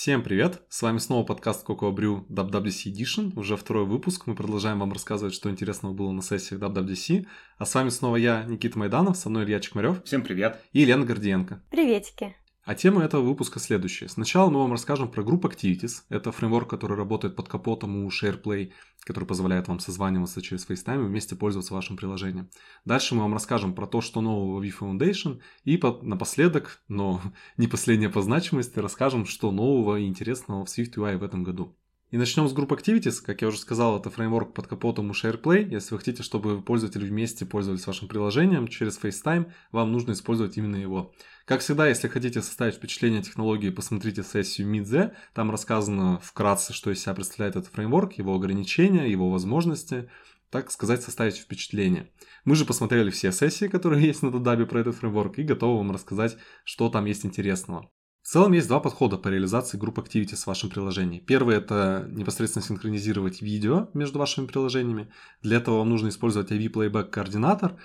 Всем привет! С вами снова подкаст Coco Brew WWDC Edition. Уже второй выпуск. Мы продолжаем вам рассказывать, что интересного было на сессиях WWDC. А с вами снова я, Никита Майданов, со мной Илья Чекмарев. Всем привет! И Елена Гордиенко. Приветики! А тема этого выпуска следующая. Сначала мы вам расскажем про Group Activities. Это фреймворк, который работает под капотом у SharePlay, который позволяет вам созваниваться через FaceTime и вместе пользоваться вашим приложением. Дальше мы вам расскажем про то, что нового в V-Foundation. И по- напоследок, но не последнее по значимости, расскажем, что нового и интересного в SwiftUI в этом году. И начнем с Group Activities. Как я уже сказал, это фреймворк под капотом у SharePlay. Если вы хотите, чтобы пользователи вместе пользовались вашим приложением через FaceTime, вам нужно использовать именно его. Как всегда, если хотите составить впечатление технологии, посмотрите сессию Midze. Там рассказано вкратце, что из себя представляет этот фреймворк, его ограничения, его возможности, так сказать, составить впечатление. Мы же посмотрели все сессии, которые есть на Дадабе про этот фреймворк, и готовы вам рассказать, что там есть интересного. В целом есть два подхода по реализации групп Activity с вашим приложением. Первый это непосредственно синхронизировать видео между вашими приложениями. Для этого вам нужно использовать AV Playback координатор,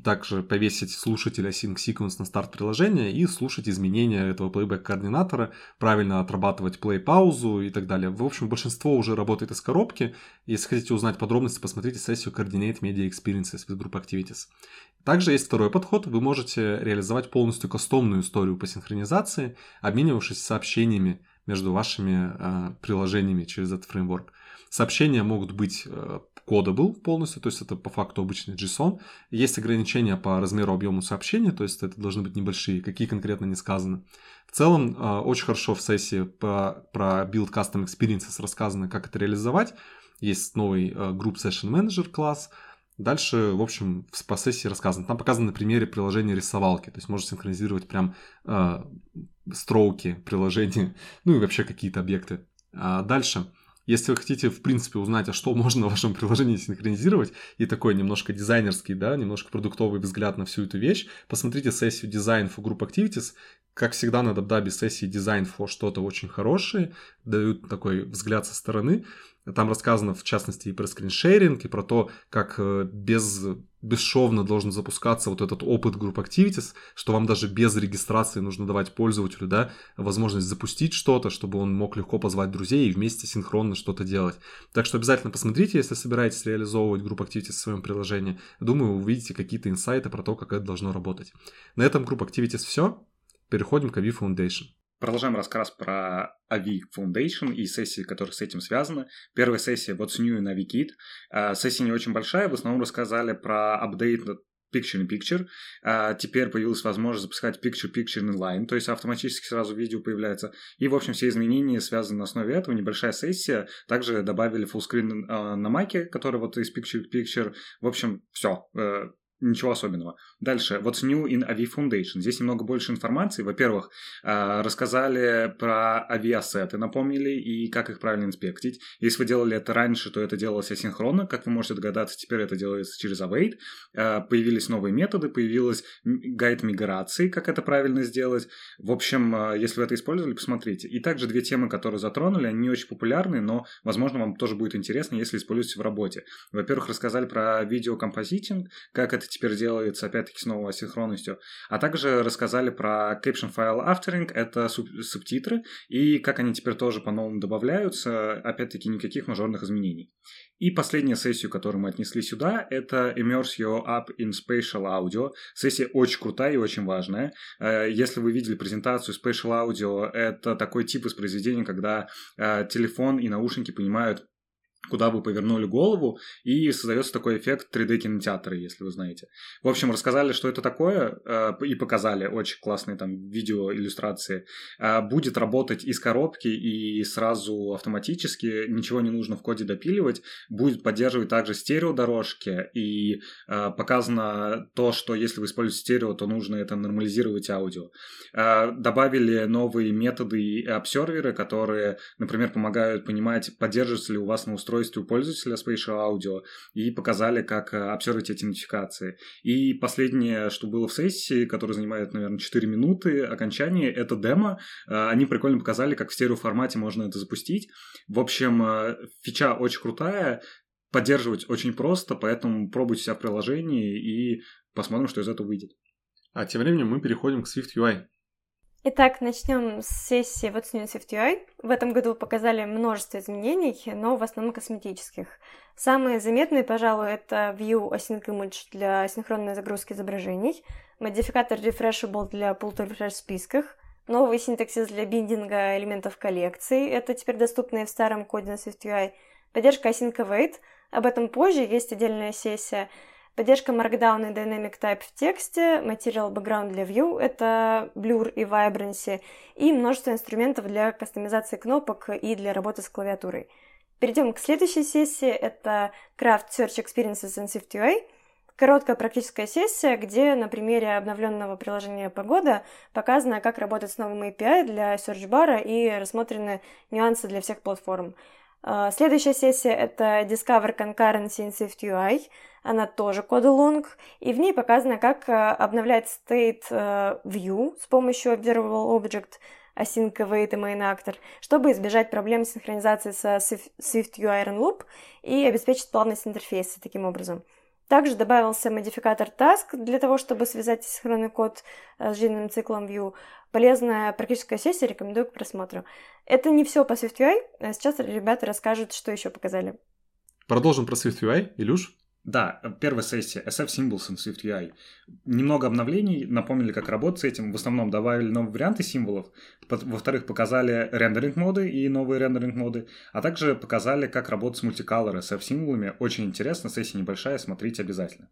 также повесить слушатель Async Sequence на старт приложения и слушать изменения этого playback координатора, правильно отрабатывать play-паузу и так далее. В общем, большинство уже работает из коробки. Если хотите узнать подробности, посмотрите сессию Coordinate Media Experiences with Group Activities. Также есть второй подход. Вы можете реализовать полностью кастомную историю по синхронизации, обменивавшись сообщениями между вашими э, приложениями через этот фреймворк. Сообщения могут быть э, codable полностью, то есть это по факту обычный JSON. Есть ограничения по размеру объему сообщения, то есть это должны быть небольшие, какие конкретно не сказаны. В целом, э, очень хорошо в сессии по, про Build Custom Experiences рассказано, как это реализовать. Есть новый э, Group Session Manager класс, Дальше, в общем, по сессии рассказано. Там показано на примере приложения рисовалки. То есть можно синхронизировать прям э, строуки приложения, ну и вообще какие-то объекты. А дальше, если вы хотите, в принципе, узнать, а что можно в вашем приложении синхронизировать, и такой немножко дизайнерский, да, немножко продуктовый взгляд на всю эту вещь, посмотрите сессию Design for Group Activities. Как всегда на DubDub сессии Design for что-то очень хорошее, дают такой взгляд со стороны. Там рассказано, в частности, и про скриншеринг, и про то, как без, бесшовно должен запускаться вот этот опыт Group Activities, что вам даже без регистрации нужно давать пользователю да, возможность запустить что-то, чтобы он мог легко позвать друзей и вместе синхронно что-то делать. Так что обязательно посмотрите, если собираетесь реализовывать Group Activities в своем приложении. Думаю, вы увидите какие-то инсайты про то, как это должно работать. На этом Group Activities все. Переходим к AV Foundation. Продолжаем рассказ про AVI Foundation и сессии, которые с этим связаны. Первая сессия What's New in AVI Kit. Сессия не очень большая, в основном рассказали про апдейт Picture-in-Picture. А теперь появилась возможность запускать Picture-Picture inline, то есть автоматически сразу видео появляется. И, в общем, все изменения связаны на основе этого. Небольшая сессия. Также добавили фуллскрин э, на маке, который вот из Picture-Picture. В общем, все. Ничего особенного. Дальше. What's new in AVI Foundation? Здесь немного больше информации. Во-первых, рассказали про авиасеты, напомнили, и как их правильно инспектить. Если вы делали это раньше, то это делалось асинхронно. Как вы можете догадаться, теперь это делается через Await. Появились новые методы, появилась гайд миграции, как это правильно сделать. В общем, если вы это использовали, посмотрите. И также две темы, которые затронули, они не очень популярны, но, возможно, вам тоже будет интересно, если используете в работе. Во-первых, рассказали про видеокомпозитинг, как это теперь делается, опять-таки, снова асинхронностью. А также рассказали про Caption File Aftering, это суб- субтитры, и как они теперь тоже по-новому добавляются, опять-таки, никаких мажорных изменений. И последняя сессию, которую мы отнесли сюда, это Immerse Your App in Spatial Audio. Сессия очень крутая и очень важная. Если вы видели презентацию Spatial Audio, это такой тип воспроизведения, когда телефон и наушники понимают куда вы повернули голову, и создается такой эффект 3D-кинотеатра, если вы знаете. В общем, рассказали, что это такое, э, и показали очень классные там видео, иллюстрации. Э, будет работать из коробки и сразу автоматически, ничего не нужно в коде допиливать. Будет поддерживать также стереодорожки, и э, показано то, что если вы используете стерео, то нужно это нормализировать аудио. Добавили новые методы и обсерверы, которые, например, помогают понимать, поддерживается ли у вас на устройстве устройстве у пользователя Spatial Audio и показали, как обсервить эти нотификации. И последнее, что было в сессии, которое занимает, наверное, 4 минуты окончания, это демо. Они прикольно показали, как в стереоформате можно это запустить. В общем, фича очень крутая, поддерживать очень просто, поэтому пробуйте себя в приложении и посмотрим, что из этого выйдет. А тем временем мы переходим к Swift UI. Итак, начнем с сессии What's New SwiftUI. В этом году показали множество изменений, но в основном косметических. Самые заметные, пожалуй, это View Async Image для синхронной загрузки изображений, модификатор Refreshable для Pull в списках, новый синтаксис для биндинга элементов коллекции, это теперь доступно в старом коде на SwiftUI, поддержка Async Await, об этом позже, есть отдельная сессия, Поддержка Markdown и Dynamic Type в тексте, Material Background для View — это Blur и Vibrancy, и множество инструментов для кастомизации кнопок и для работы с клавиатурой. Перейдем к следующей сессии. Это Craft Search Experiences in SwiftUI. Короткая практическая сессия, где на примере обновленного приложения «Погода» показано, как работать с новым API для Search Bar и рассмотрены нюансы для всех платформ. А, следующая сессия — это Discover Concurrency in SwiftUI она тоже кодолонг, и в ней показано, как э, обновлять state э, view с помощью observable object, async await и main actor, чтобы избежать проблем синхронизации со Swift UI Iron Loop и обеспечить плавность интерфейса таким образом. Также добавился модификатор task для того, чтобы связать синхронный код э, с жизненным циклом view. Полезная практическая сессия, рекомендую к просмотру. Это не все по SwiftUI, а сейчас ребята расскажут, что еще показали. Продолжим про SwiftUI. Илюш? Да, первая сессия SF Symbols in SwiftUI. Немного обновлений, напомнили, как работать с этим. В основном добавили новые варианты символов. Во-вторых, показали рендеринг моды и новые рендеринг моды. А также показали, как работать с мультиколор SF символами. Очень интересно, сессия небольшая, смотрите обязательно.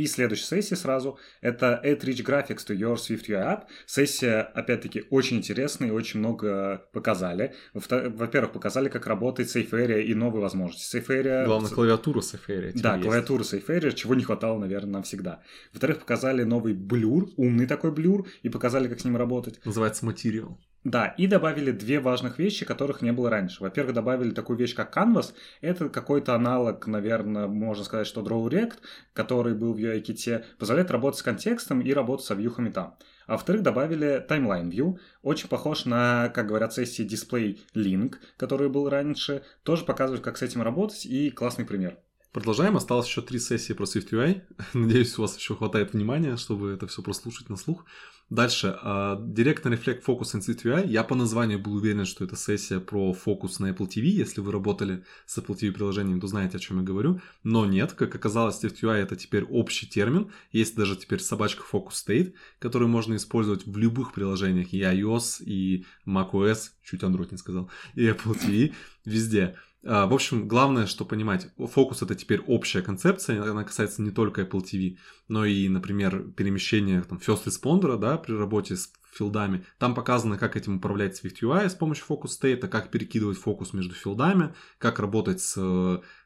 И следующая сессия сразу — это Add Rich Graphics to Your SwiftUI App. Сессия, опять-таки, очень интересная и очень много показали. Во-первых, показали, как работает Safe Area и новые возможности. Safe Area... Главное, клавиатура Safe Area. Да, есть. клавиатура Safe Area, чего не хватало, наверное, нам всегда. Во-вторых, показали новый блюр, умный такой блюр, и показали, как с ним работать. Называется Material. Да, и добавили две важных вещи, которых не было раньше. Во-первых, добавили такую вещь, как Canvas. Это какой-то аналог, наверное, можно сказать, что DrawRect, который был в UIKit, позволяет работать с контекстом и работать со вьюхами там. А во-вторых, добавили Timeline View, очень похож на, как говорят, сессии Display Link, который был раньше. Тоже показывает, как с этим работать, и классный пример. Продолжаем. Осталось еще три сессии про SwiftUI. Надеюсь, у вас еще хватает внимания, чтобы это все прослушать на слух. Дальше. На Reflect Focus and SwiftUI. Я по названию был уверен, что это сессия про фокус на Apple TV. Если вы работали с Apple TV приложением, то знаете, о чем я говорю. Но нет, как оказалось, SwiftUI это теперь общий термин. Есть даже теперь собачка Focus State, которую можно использовать в любых приложениях. И iOS, и macOS, чуть Android не сказал, и Apple TV, везде. А, в общем, главное, что понимать, фокус это теперь общая концепция, она касается не только Apple TV, но и, например, перемещения там, first responder, да, при работе с филдами. Там показано, как этим управлять Swift UI с помощью Focus State, как перекидывать фокус между филдами, как работать с,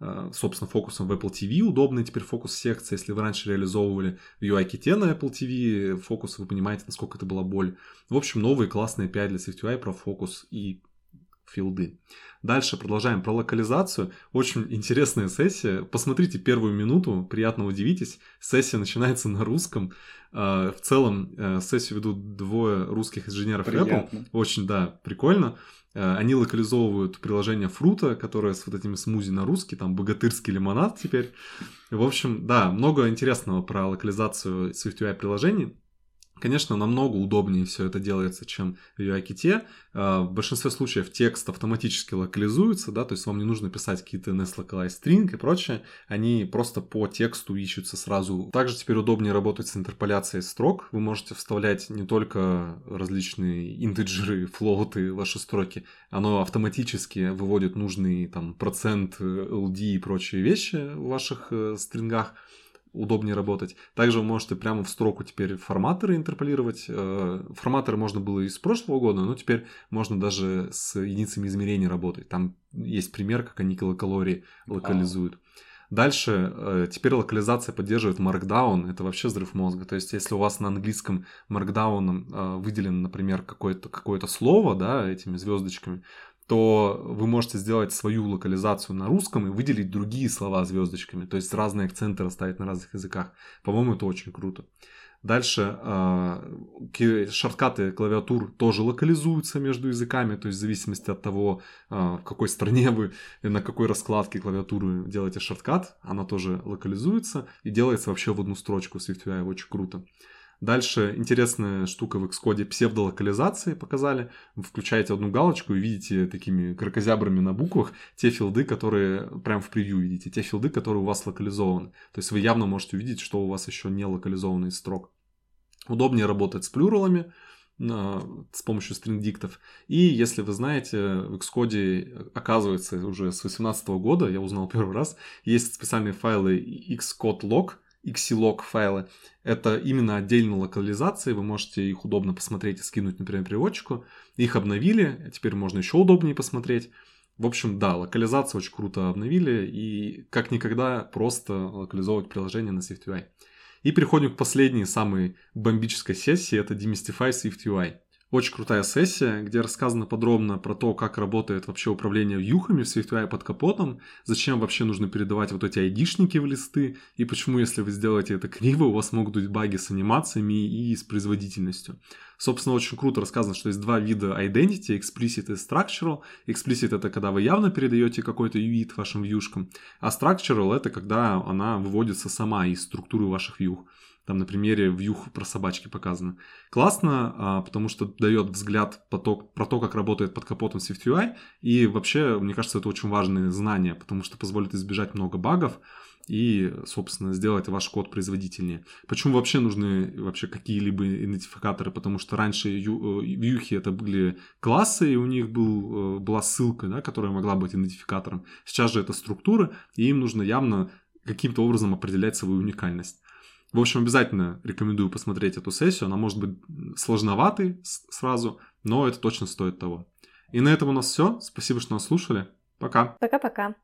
э, собственно, фокусом в Apple TV. Удобный теперь фокус секции. Если вы раньше реализовывали в UI-ките на Apple TV фокус, вы понимаете, насколько это была боль. В общем, новые классные API для Swift UI про фокус и филды. Дальше продолжаем про локализацию. Очень интересная сессия. Посмотрите первую минуту, приятно удивитесь. Сессия начинается на русском. А, в целом э, сессию ведут двое русских инженеров. Apple. Очень, да, прикольно. Э, они локализовывают приложение Фрута, которое с вот этими смузи на русский, там богатырский лимонад теперь. В общем, да, много интересного про локализацию SwiftUI приложений. Конечно, намного удобнее все это делается, чем в UIKit. А, в большинстве случаев текст автоматически локализуется, да, то есть вам не нужно писать какие-то NS string и прочее, они просто по тексту ищутся сразу. Также теперь удобнее работать с интерполяцией строк. Вы можете вставлять не только различные интеджеры, флоуты в ваши строки, оно автоматически выводит нужный там процент LD и прочие вещи в ваших э, стрингах удобнее работать. Также вы можете прямо в строку теперь форматоры интерполировать. Э, форматоры можно было и с прошлого года, но теперь можно даже с единицами измерений работать. Там есть пример, как они килокалории локализуют. Дальше, э, теперь локализация поддерживает Markdown, это вообще взрыв мозга. То есть, если у вас на английском Markdown э, выделено, например, какое-то какое слово, да, этими звездочками, то вы можете сделать свою локализацию на русском и выделить другие слова звездочками, то есть разные акценты расставить на разных языках. По-моему, это очень круто. Дальше э, шорткаты клавиатур тоже локализуются между языками, то есть в зависимости от того, э, в какой стране вы на какой раскладке клавиатуры делаете шорткат, она тоже локализуется и делается вообще в одну строчку с SwiftUI, очень круто. Дальше интересная штука в Xcode псевдолокализации показали. Вы включаете одну галочку и видите такими крокозябрами на буквах те филды, которые прям в превью видите, те филды, которые у вас локализованы. То есть вы явно можете увидеть, что у вас еще не локализованы из строк. Удобнее работать с плюралами, с помощью стрингдиктов. И если вы знаете, в Xcode, оказывается, уже с 2018 года, я узнал первый раз, есть специальные файлы xcode log, xlog файлы. Это именно отдельно локализации, вы можете их удобно посмотреть и скинуть, например, переводчику. Их обновили, теперь можно еще удобнее посмотреть. В общем, да, локализацию очень круто обновили и как никогда просто локализовывать приложение на SwiftUI. И переходим к последней, самой бомбической сессии, это Demystify SwiftUI. Очень крутая сессия, где рассказано подробно про то, как работает вообще управление вьюхами в SwiftUI под капотом, зачем вообще нужно передавать вот эти айдишники в листы, и почему, если вы сделаете это криво, у вас могут быть баги с анимациями и с производительностью. Собственно, очень круто рассказано, что есть два вида identity, explicit и structural. Explicit это когда вы явно передаете какой-то UID вашим вьюшкам, а structural это когда она выводится сама из структуры ваших вьюх. Там на примере вьюх про собачки показано. Классно, а, потому что дает взгляд поток, про то, как работает под капотом SwiftUI. И вообще, мне кажется, это очень важное знание, потому что позволит избежать много багов и, собственно, сделать ваш код производительнее. Почему вообще нужны вообще какие-либо идентификаторы? Потому что раньше э, вьюхи это были классы, и у них был, э, была ссылка, да, которая могла быть идентификатором. Сейчас же это структуры, и им нужно явно каким-то образом определять свою уникальность. В общем, обязательно рекомендую посмотреть эту сессию. Она может быть сложноватой сразу, но это точно стоит того. И на этом у нас все. Спасибо, что нас слушали. Пока. Пока-пока.